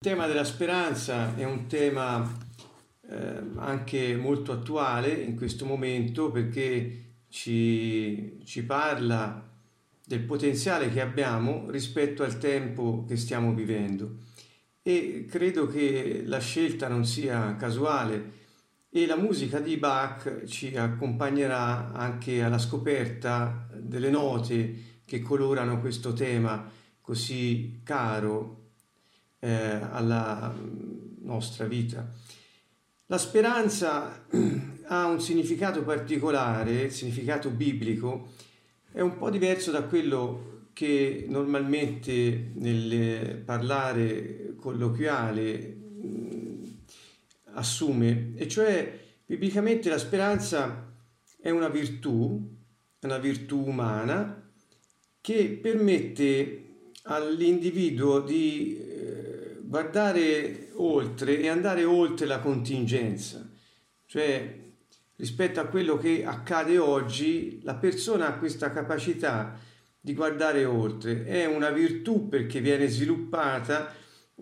Il tema della speranza è un tema eh, anche molto attuale in questo momento perché ci, ci parla del potenziale che abbiamo rispetto al tempo che stiamo vivendo. E credo che la scelta non sia casuale e la musica di Bach ci accompagnerà anche alla scoperta delle note che colorano questo tema così caro eh, alla nostra vita. La speranza ha un significato particolare, il significato biblico, è un po' diverso da quello che normalmente nel parlare colloquiale assume, e cioè biblicamente la speranza è una virtù, una virtù umana che permette all'individuo di guardare oltre e andare oltre la contingenza, cioè rispetto a quello che accade oggi, la persona ha questa capacità di guardare oltre, è una virtù perché viene sviluppata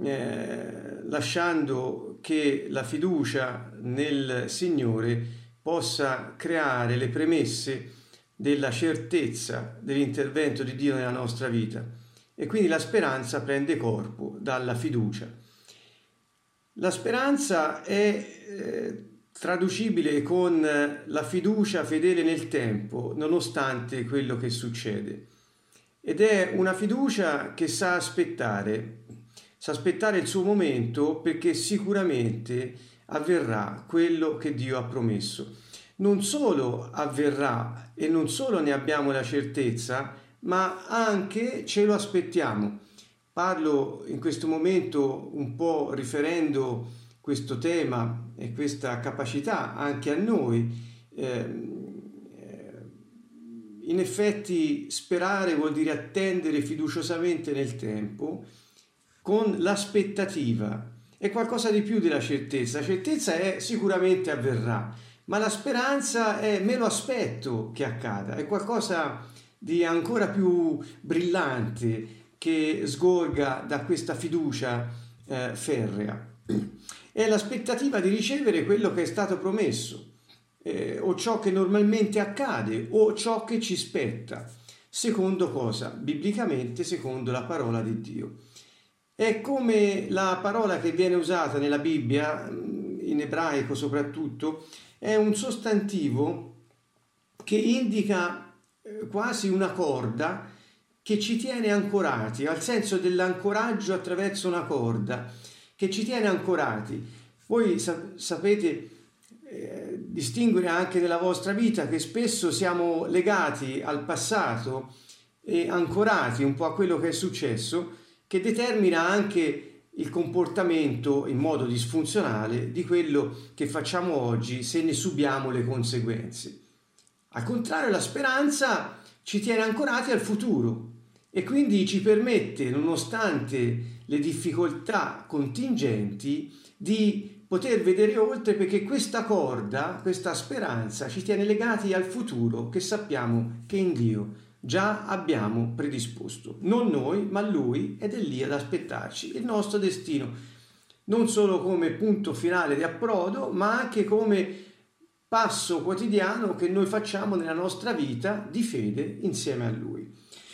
eh, lasciando che la fiducia nel Signore possa creare le premesse della certezza dell'intervento di Dio nella nostra vita e quindi la speranza prende corpo dalla fiducia. La speranza è eh, traducibile con la fiducia fedele nel tempo, nonostante quello che succede. Ed è una fiducia che sa aspettare, sa aspettare il suo momento perché sicuramente avverrà quello che Dio ha promesso. Non solo avverrà e non solo ne abbiamo la certezza, ma anche ce lo aspettiamo. Parlo in questo momento un po' riferendo questo tema e questa capacità anche a noi. Ehm, eh, in effetti sperare vuol dire attendere fiduciosamente nel tempo con l'aspettativa. È qualcosa di più della certezza. La certezza è sicuramente avverrà, ma la speranza è me lo aspetto che accada, è qualcosa di ancora più brillante che sgorga da questa fiducia eh, ferrea. È l'aspettativa di ricevere quello che è stato promesso, eh, o ciò che normalmente accade, o ciò che ci spetta. Secondo cosa? Biblicamente, secondo la parola di Dio. È come la parola che viene usata nella Bibbia, in ebraico soprattutto, è un sostantivo che indica quasi una corda che ci tiene ancorati, al senso dell'ancoraggio attraverso una corda, che ci tiene ancorati. Voi sapete eh, distinguere anche nella vostra vita che spesso siamo legati al passato e ancorati un po' a quello che è successo, che determina anche il comportamento in modo disfunzionale di quello che facciamo oggi se ne subiamo le conseguenze. Al contrario, la speranza ci tiene ancorati al futuro e quindi ci permette, nonostante le difficoltà contingenti, di poter vedere oltre perché questa corda, questa speranza ci tiene legati al futuro che sappiamo che in Dio già abbiamo predisposto. Non noi, ma Lui ed è lì ad aspettarci il nostro destino, non solo come punto finale di approdo, ma anche come passo quotidiano che noi facciamo nella nostra vita di fede insieme a Lui.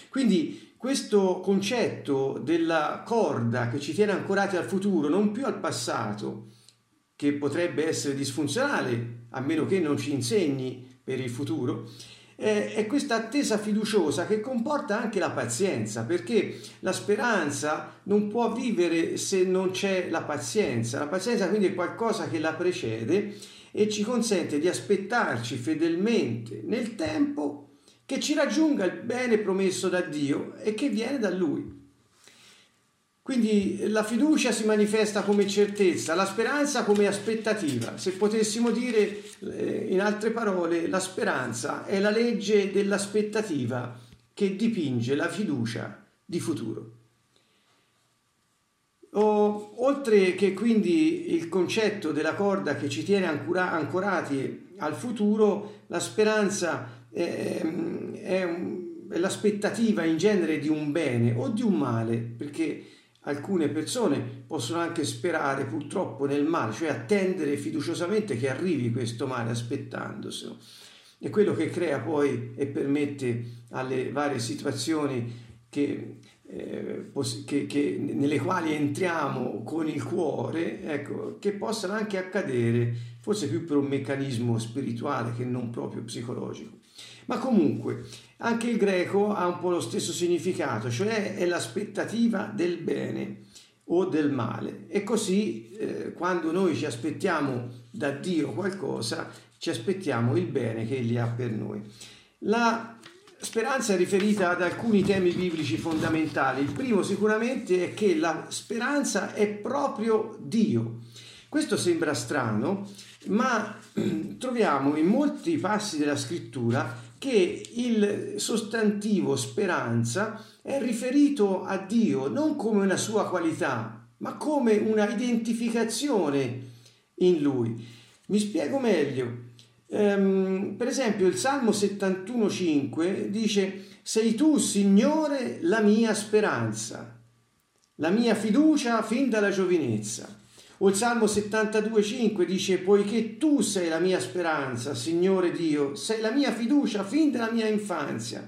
Quindi questo concetto della corda che ci tiene ancorati al futuro, non più al passato, che potrebbe essere disfunzionale, a meno che non ci insegni per il futuro, è questa attesa fiduciosa che comporta anche la pazienza, perché la speranza non può vivere se non c'è la pazienza. La pazienza quindi è qualcosa che la precede e ci consente di aspettarci fedelmente nel tempo che ci raggiunga il bene promesso da Dio e che viene da Lui. Quindi la fiducia si manifesta come certezza, la speranza come aspettativa. Se potessimo dire eh, in altre parole, la speranza è la legge dell'aspettativa che dipinge la fiducia di futuro. O, oltre che quindi il concetto della corda che ci tiene ancora, ancorati al futuro, la speranza è, è, è l'aspettativa in genere di un bene o di un male, perché alcune persone possono anche sperare purtroppo nel male, cioè attendere fiduciosamente che arrivi questo male aspettandoselo. È quello che crea poi e permette alle varie situazioni che, eh, che, che, nelle quali entriamo con il cuore, ecco, che possano anche accadere, forse più per un meccanismo spirituale che non proprio psicologico. Ma comunque, anche il greco ha un po' lo stesso significato, cioè è l'aspettativa del bene o del male. E così eh, quando noi ci aspettiamo da Dio qualcosa, ci aspettiamo il bene che Egli ha per noi. La speranza è riferita ad alcuni temi biblici fondamentali. Il primo sicuramente è che la speranza è proprio Dio. Questo sembra strano, ma troviamo in molti passi della scrittura che il sostantivo speranza è riferito a Dio non come una sua qualità, ma come una identificazione in Lui. Mi spiego meglio. Um, per esempio il Salmo 71.5 dice sei tu Signore la mia speranza, la mia fiducia fin dalla giovinezza. O il Salmo 72,5 dice, poiché tu sei la mia speranza, Signore Dio, sei la mia fiducia fin dalla mia infanzia.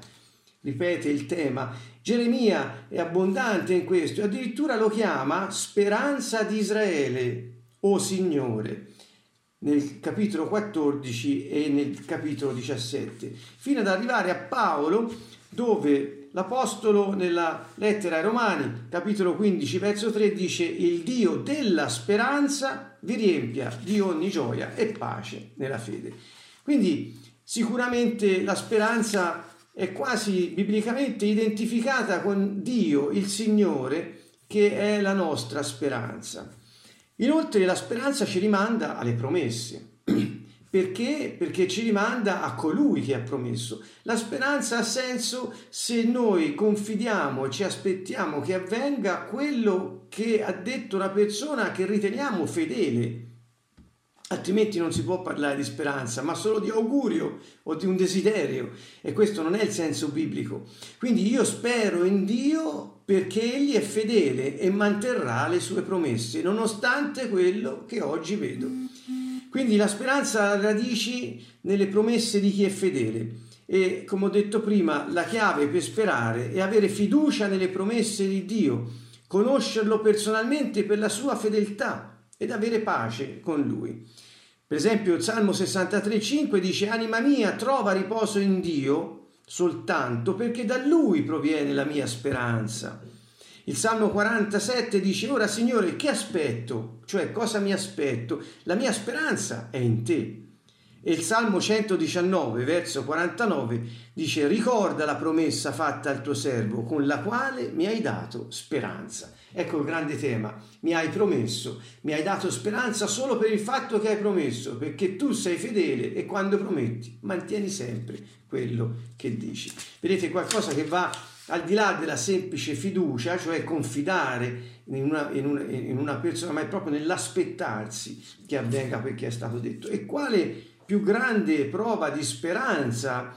Ripete il tema. Geremia è abbondante in questo, addirittura lo chiama speranza di Israele, o Signore, nel capitolo 14 e nel capitolo 17, fino ad arrivare a Paolo, dove L'Apostolo nella lettera ai Romani, capitolo 15, verso 3, dice il Dio della speranza vi riempia di ogni gioia e pace nella fede. Quindi sicuramente la speranza è quasi biblicamente identificata con Dio, il Signore, che è la nostra speranza. Inoltre la speranza ci rimanda alle promesse. Perché? Perché ci rimanda a colui che ha promesso. La speranza ha senso se noi confidiamo e ci aspettiamo che avvenga quello che ha detto una persona che riteniamo fedele. Altrimenti non si può parlare di speranza, ma solo di augurio o di un desiderio. E questo non è il senso biblico. Quindi io spero in Dio perché Egli è fedele e manterrà le sue promesse, nonostante quello che oggi vedo. Quindi la speranza ha radici nelle promesse di chi è fedele e come ho detto prima la chiave per sperare è avere fiducia nelle promesse di Dio, conoscerlo personalmente per la sua fedeltà ed avere pace con lui. Per esempio il Salmo 63,5 dice Anima mia trova riposo in Dio soltanto perché da lui proviene la mia speranza. Il Salmo 47 dice, ora Signore, che aspetto? Cioè, cosa mi aspetto? La mia speranza è in te. E il Salmo 119, verso 49, dice, ricorda la promessa fatta al tuo servo, con la quale mi hai dato speranza. Ecco il grande tema, mi hai promesso, mi hai dato speranza solo per il fatto che hai promesso, perché tu sei fedele e quando prometti mantieni sempre quello che dici. Vedete qualcosa che va al di là della semplice fiducia, cioè confidare in una, in una, in una persona, ma è proprio nell'aspettarsi che avvenga perché è stato detto. E quale più grande prova di speranza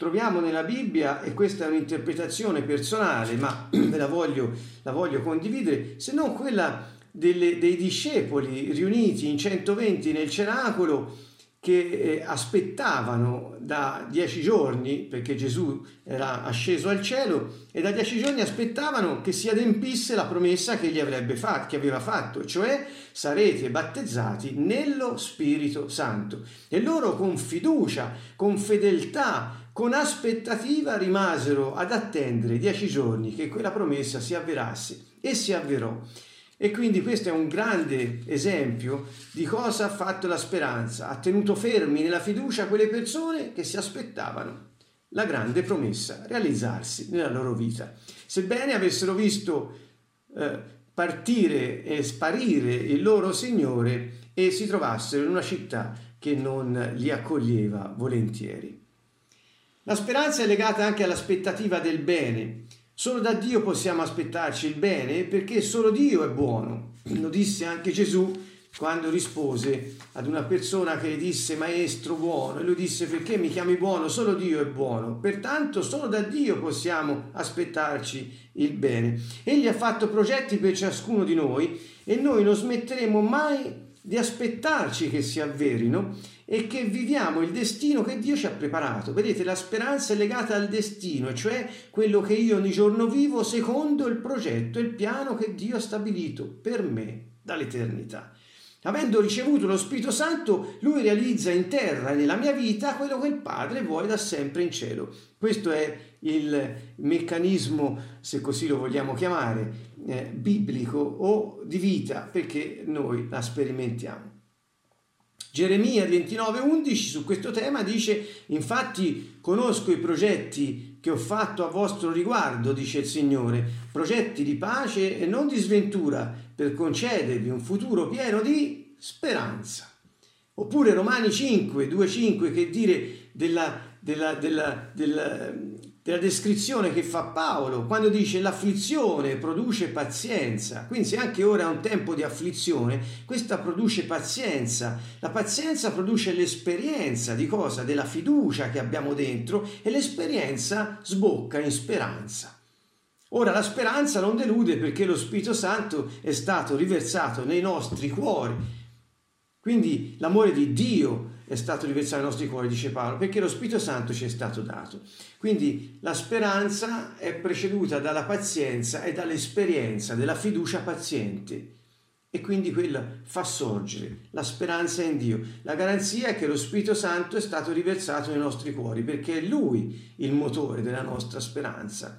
troviamo nella Bibbia, e questa è un'interpretazione personale, ma la voglio, la voglio condividere, se non quella delle, dei discepoli riuniti in 120 nel cenacolo, che eh, aspettavano da dieci giorni, perché Gesù era asceso al cielo, e da dieci giorni aspettavano che si adempisse la promessa che, gli avrebbe fatto, che aveva fatto, cioè sarete battezzati nello Spirito Santo. E loro con fiducia, con fedeltà, con aspettativa rimasero ad attendere dieci giorni che quella promessa si avverasse e si avverò. E quindi questo è un grande esempio di cosa ha fatto la speranza. Ha tenuto fermi nella fiducia quelle persone che si aspettavano la grande promessa realizzarsi nella loro vita. Sebbene avessero visto eh, partire e sparire il loro Signore e si trovassero in una città che non li accoglieva volentieri. La speranza è legata anche all'aspettativa del bene. Solo da Dio possiamo aspettarci il bene perché solo Dio è buono. Lo disse anche Gesù quando rispose ad una persona che disse maestro buono e lui disse perché mi chiami buono? Solo Dio è buono, pertanto solo da Dio possiamo aspettarci il bene. Egli ha fatto progetti per ciascuno di noi e noi non smetteremo mai di aspettarci che si avverino e che viviamo il destino che Dio ci ha preparato. Vedete, la speranza è legata al destino, cioè quello che io ogni giorno vivo secondo il progetto e il piano che Dio ha stabilito per me dall'eternità. Avendo ricevuto lo Spirito Santo, lui realizza in terra e nella mia vita quello che il Padre vuole da sempre in cielo. Questo è il meccanismo, se così lo vogliamo chiamare, eh, biblico o di vita, perché noi la sperimentiamo. Geremia 29:11 su questo tema dice, infatti conosco i progetti che ho fatto a vostro riguardo, dice il Signore, progetti di pace e non di sventura, per concedervi un futuro pieno di speranza. Oppure Romani 5, 2,5 che dire della, della, della, della della descrizione che fa Paolo quando dice l'afflizione produce pazienza. Quindi se anche ora è un tempo di afflizione, questa produce pazienza. La pazienza produce l'esperienza di cosa? Della fiducia che abbiamo dentro e l'esperienza sbocca in speranza. Ora la speranza non delude perché lo Spirito Santo è stato riversato nei nostri cuori. Quindi l'amore di Dio è stato riversato nei nostri cuori, dice Paolo, perché lo Spirito Santo ci è stato dato. Quindi la speranza è preceduta dalla pazienza e dall'esperienza della fiducia paziente. E quindi quella fa sorgere la speranza in Dio. La garanzia è che lo Spirito Santo è stato riversato nei nostri cuori, perché è Lui il motore della nostra speranza,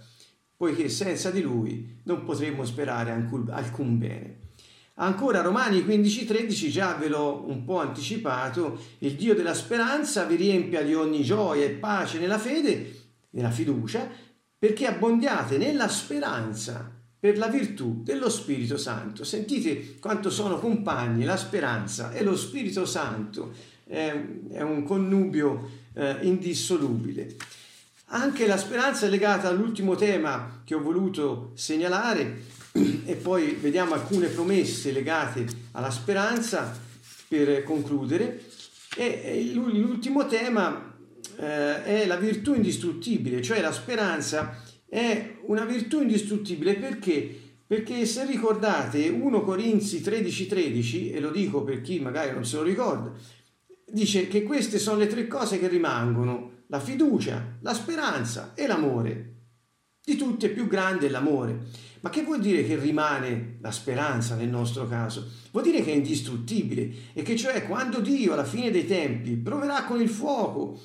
poiché senza di Lui non potremmo sperare alcun bene. Ancora Romani 15:13 già ve l'ho un po' anticipato, il Dio della speranza vi riempia di ogni gioia e pace nella fede, nella fiducia, perché abbondiate nella speranza per la virtù dello Spirito Santo. Sentite quanto sono compagni la speranza e lo Spirito Santo, è un connubio eh, indissolubile. Anche la speranza è legata all'ultimo tema che ho voluto segnalare, e poi vediamo alcune promesse legate alla speranza per concludere. E l'ultimo tema eh, è la virtù indistruttibile, cioè la speranza è una virtù indistruttibile perché? Perché se ricordate 1 Corinzi 13:13, 13, e lo dico per chi magari non se lo ricorda, dice che queste sono le tre cose che rimangono, la fiducia, la speranza e l'amore. Di tutte più grande è l'amore. Ma che vuol dire che rimane la speranza nel nostro caso? Vuol dire che è indistruttibile e che cioè quando Dio alla fine dei tempi proverà con il fuoco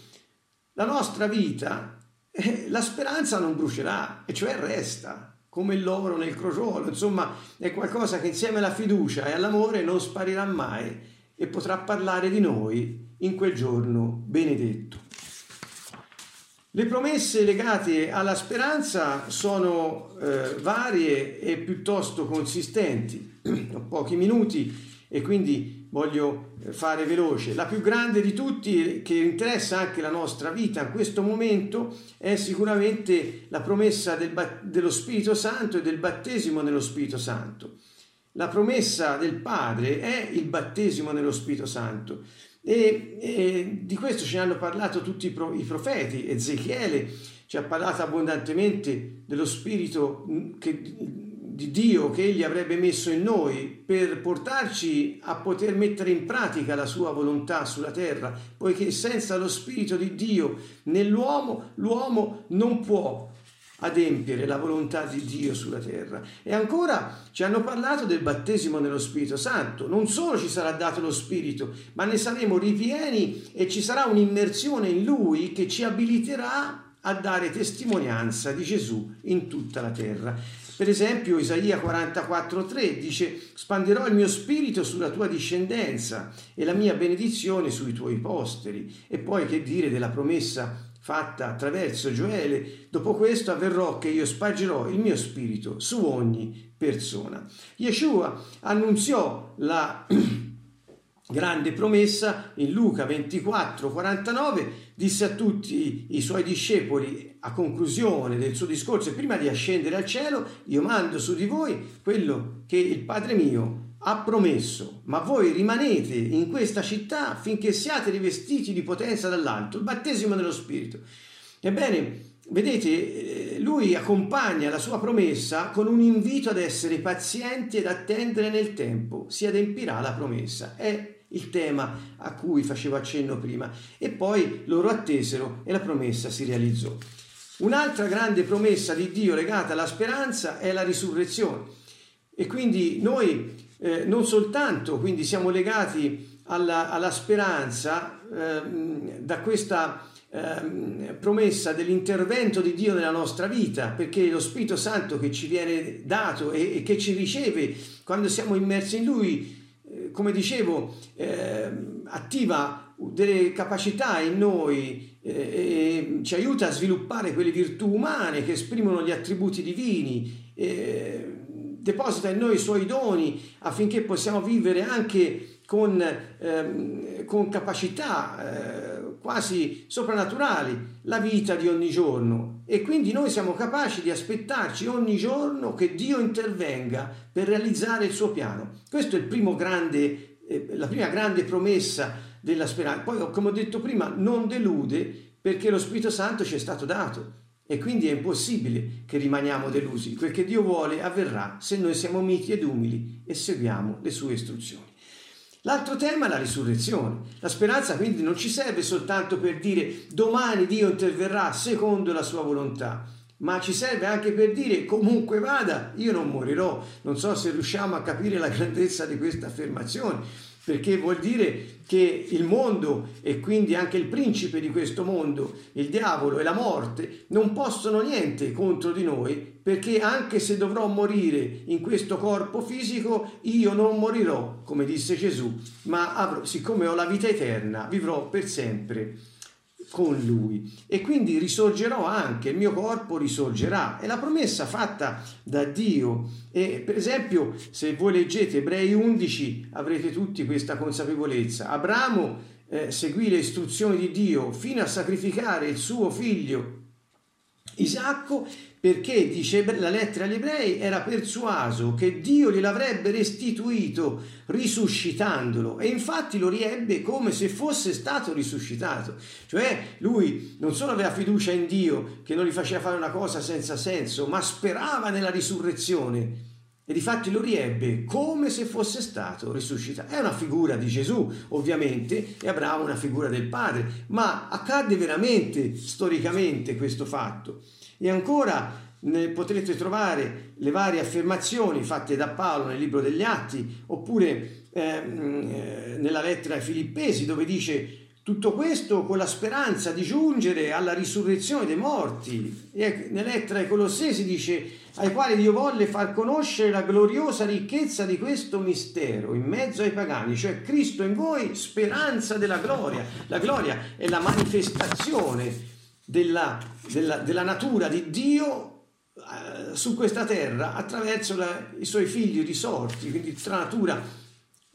la nostra vita, eh, la speranza non brucerà e cioè resta come l'oro nel crociolo, insomma è qualcosa che insieme alla fiducia e all'amore non sparirà mai e potrà parlare di noi in quel giorno benedetto. Le promesse legate alla speranza sono eh, varie e piuttosto consistenti. Ho pochi minuti e quindi voglio fare veloce. La più grande di tutti, che interessa anche la nostra vita in questo momento, è sicuramente la promessa del, dello Spirito Santo e del battesimo nello Spirito Santo. La promessa del Padre è il battesimo nello Spirito Santo. E, e, di questo ce ne hanno parlato tutti i profeti, Ezechiele ci ha parlato abbondantemente dello spirito che, di Dio che egli avrebbe messo in noi per portarci a poter mettere in pratica la sua volontà sulla terra, poiché senza lo spirito di Dio nell'uomo l'uomo non può adempiere la volontà di Dio sulla terra. E ancora ci hanno parlato del battesimo nello Spirito Santo. Non solo ci sarà dato lo Spirito, ma ne saremo ripieni e ci sarà un'immersione in Lui che ci abiliterà a dare testimonianza di Gesù in tutta la terra. Per esempio Isaia 44:3 dice spanderò il mio spirito sulla tua discendenza e la mia benedizione sui tuoi posteri. E poi che dire della promessa fatta attraverso Gioele, dopo questo avverrò che io spargerò il mio spirito su ogni persona. Yeshua annunziò la grande promessa in Luca 24, 49, disse a tutti i suoi discepoli a conclusione del suo discorso, prima di ascendere al cielo, io mando su di voi quello che il Padre mio ha promesso, ma voi rimanete in questa città finché siate rivestiti di potenza dall'alto, il battesimo dello Spirito. Ebbene, vedete, eh, lui accompagna la sua promessa con un invito ad essere pazienti ed attendere nel tempo, si adempirà la promessa. È il tema a cui facevo accenno prima. E poi loro attesero e la promessa si realizzò. Un'altra grande promessa di Dio legata alla speranza è la risurrezione. E quindi noi eh, non soltanto quindi siamo legati alla, alla speranza eh, da questa eh, promessa dell'intervento di Dio nella nostra vita, perché lo Spirito Santo che ci viene dato e, e che ci riceve quando siamo immersi in Lui, eh, come dicevo, ehm, attiva delle capacità in noi eh, e ci aiuta a sviluppare quelle virtù umane che esprimono gli attributi divini eh, deposita in noi i suoi doni affinché possiamo vivere anche con, ehm, con capacità eh, quasi soprannaturali la vita di ogni giorno e quindi noi siamo capaci di aspettarci ogni giorno che Dio intervenga per realizzare il suo piano. Questo è il primo grande, eh, la prima grande promessa della speranza. Poi, come ho detto prima, non delude perché lo Spirito Santo ci è stato dato. E quindi è impossibile che rimaniamo delusi. Quel che Dio vuole avverrà se noi siamo miti ed umili e seguiamo le sue istruzioni. L'altro tema è la risurrezione. La speranza quindi non ci serve soltanto per dire domani Dio interverrà secondo la sua volontà, ma ci serve anche per dire comunque vada, io non morirò. Non so se riusciamo a capire la grandezza di questa affermazione perché vuol dire che il mondo e quindi anche il principe di questo mondo, il diavolo e la morte, non possono niente contro di noi, perché anche se dovrò morire in questo corpo fisico, io non morirò, come disse Gesù, ma avrò, siccome ho la vita eterna, vivrò per sempre con lui e quindi risorgerò anche, il mio corpo risorgerà. È la promessa fatta da Dio e per esempio se voi leggete Ebrei 11 avrete tutti questa consapevolezza. Abramo eh, seguì le istruzioni di Dio fino a sacrificare il suo figlio Isacco perché, dice la lettera agli ebrei, era persuaso che Dio gliel'avrebbe restituito risuscitandolo e infatti lo riebbe come se fosse stato risuscitato. Cioè lui non solo aveva fiducia in Dio che non gli faceva fare una cosa senza senso, ma sperava nella risurrezione e difatti lo riebbe come se fosse stato risuscitato. È una figura di Gesù, ovviamente, e Abramo una figura del Padre, ma accadde veramente storicamente questo fatto. E ancora potrete trovare le varie affermazioni fatte da Paolo nel libro degli Atti, oppure ehm, eh, nella lettera ai Filippesi, dove dice tutto questo con la speranza di giungere alla risurrezione dei morti. E nella lettera ai Colossesi dice ai quali Dio volle far conoscere la gloriosa ricchezza di questo mistero in mezzo ai pagani, cioè Cristo in voi, speranza della gloria. La gloria è la manifestazione della, della, della natura di Dio eh, su questa terra attraverso la, i suoi figli risorti, quindi tra natura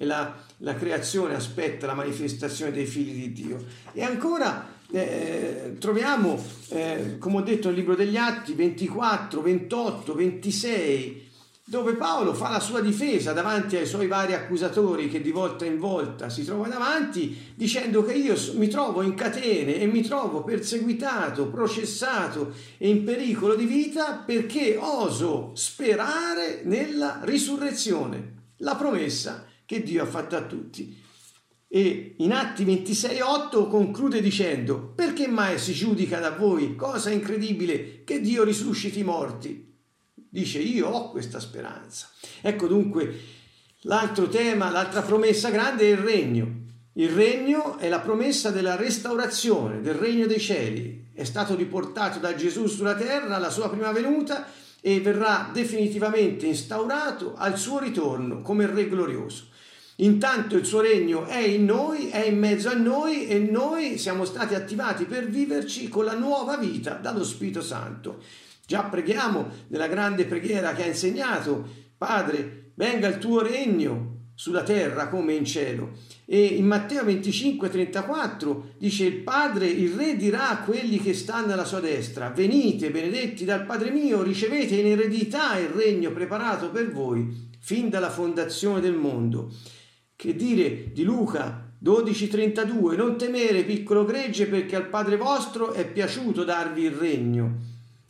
e la, la, creazione aspetta la manifestazione dei figli di Dio. E ancora eh, troviamo, eh, come ho detto nel libro degli Atti, 24, 28, 26, dove Paolo fa la sua difesa davanti ai suoi vari accusatori che di volta in volta si trova davanti, dicendo che io mi trovo in catene e mi trovo perseguitato, processato e in pericolo di vita perché oso sperare nella risurrezione, la promessa che Dio ha fatto a tutti. E in Atti 26.8 conclude dicendo, perché mai si giudica da voi, cosa incredibile, che Dio risusciti i morti? Dice io ho questa speranza. Ecco dunque l'altro tema, l'altra promessa grande è il regno. Il regno è la promessa della restaurazione del regno dei cieli. È stato riportato da Gesù sulla terra alla sua prima venuta e verrà definitivamente instaurato al suo ritorno come Re glorioso. Intanto il suo regno è in noi, è in mezzo a noi e noi siamo stati attivati per viverci con la nuova vita dallo Spirito Santo. Già preghiamo nella grande preghiera che ha insegnato, Padre, venga il tuo regno sulla terra come in cielo. E in Matteo 25, 34 dice il Padre, il Re dirà a quelli che stanno alla sua destra, venite benedetti dal Padre mio, ricevete in eredità il regno preparato per voi fin dalla fondazione del mondo. Che dire di Luca 12:32 Non temere piccolo gregge perché al Padre vostro è piaciuto darvi il regno.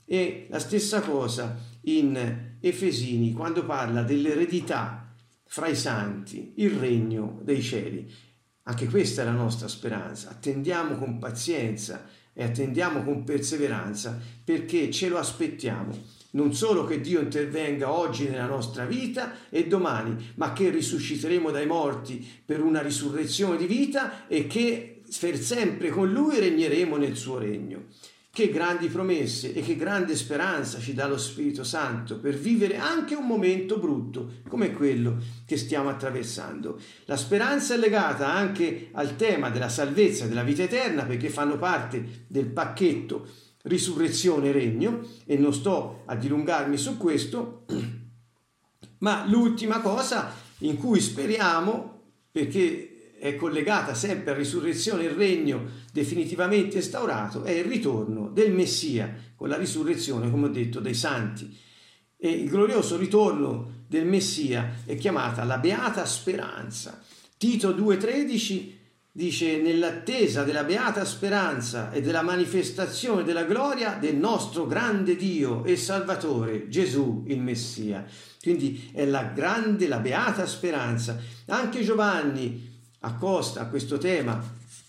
E la stessa cosa in Efesini quando parla dell'eredità fra i santi, il regno dei cieli. Anche questa è la nostra speranza. Attendiamo con pazienza e attendiamo con perseveranza perché ce lo aspettiamo. Non solo che Dio intervenga oggi nella nostra vita e domani, ma che risusciteremo dai morti per una risurrezione di vita e che per sempre con Lui regneremo nel suo regno. Che grandi promesse e che grande speranza ci dà lo Spirito Santo per vivere anche un momento brutto come quello che stiamo attraversando. La speranza è legata anche al tema della salvezza e della vita eterna perché fanno parte del pacchetto risurrezione e regno e non sto a dilungarmi su questo, ma l'ultima cosa in cui speriamo, perché è collegata sempre a risurrezione e regno definitivamente instaurato, è il ritorno del Messia con la risurrezione, come ho detto, dei santi. E il glorioso ritorno del Messia è chiamata la beata speranza. Tito 2,13 dice nell'attesa della beata speranza e della manifestazione della gloria del nostro grande Dio e Salvatore Gesù il Messia. Quindi è la grande, la beata speranza. Anche Giovanni accosta a questo tema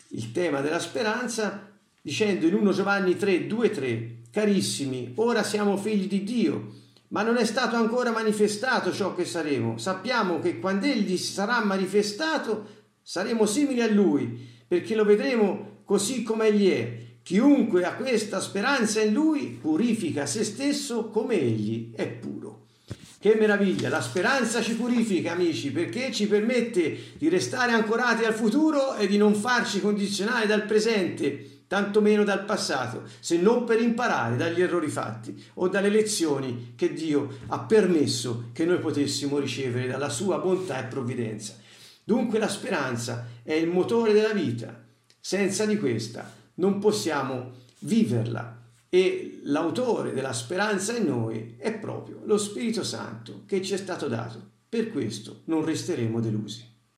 il tema della speranza dicendo in 1 Giovanni 3, 2, 3, carissimi, ora siamo figli di Dio, ma non è stato ancora manifestato ciò che saremo. Sappiamo che quando Egli sarà manifestato saremo simili a Lui, perché lo vedremo così come Egli è. Chiunque ha questa speranza in Lui purifica se stesso come Egli è puro. Che meraviglia, la speranza ci purifica amici perché ci permette di restare ancorati al futuro e di non farci condizionare dal presente, tantomeno dal passato, se non per imparare dagli errori fatti o dalle lezioni che Dio ha permesso che noi potessimo ricevere dalla sua bontà e provvidenza. Dunque la speranza è il motore della vita, senza di questa non possiamo viverla e l'autore della speranza in noi è proprio lo Spirito Santo che ci è stato dato. Per questo non resteremo delusi.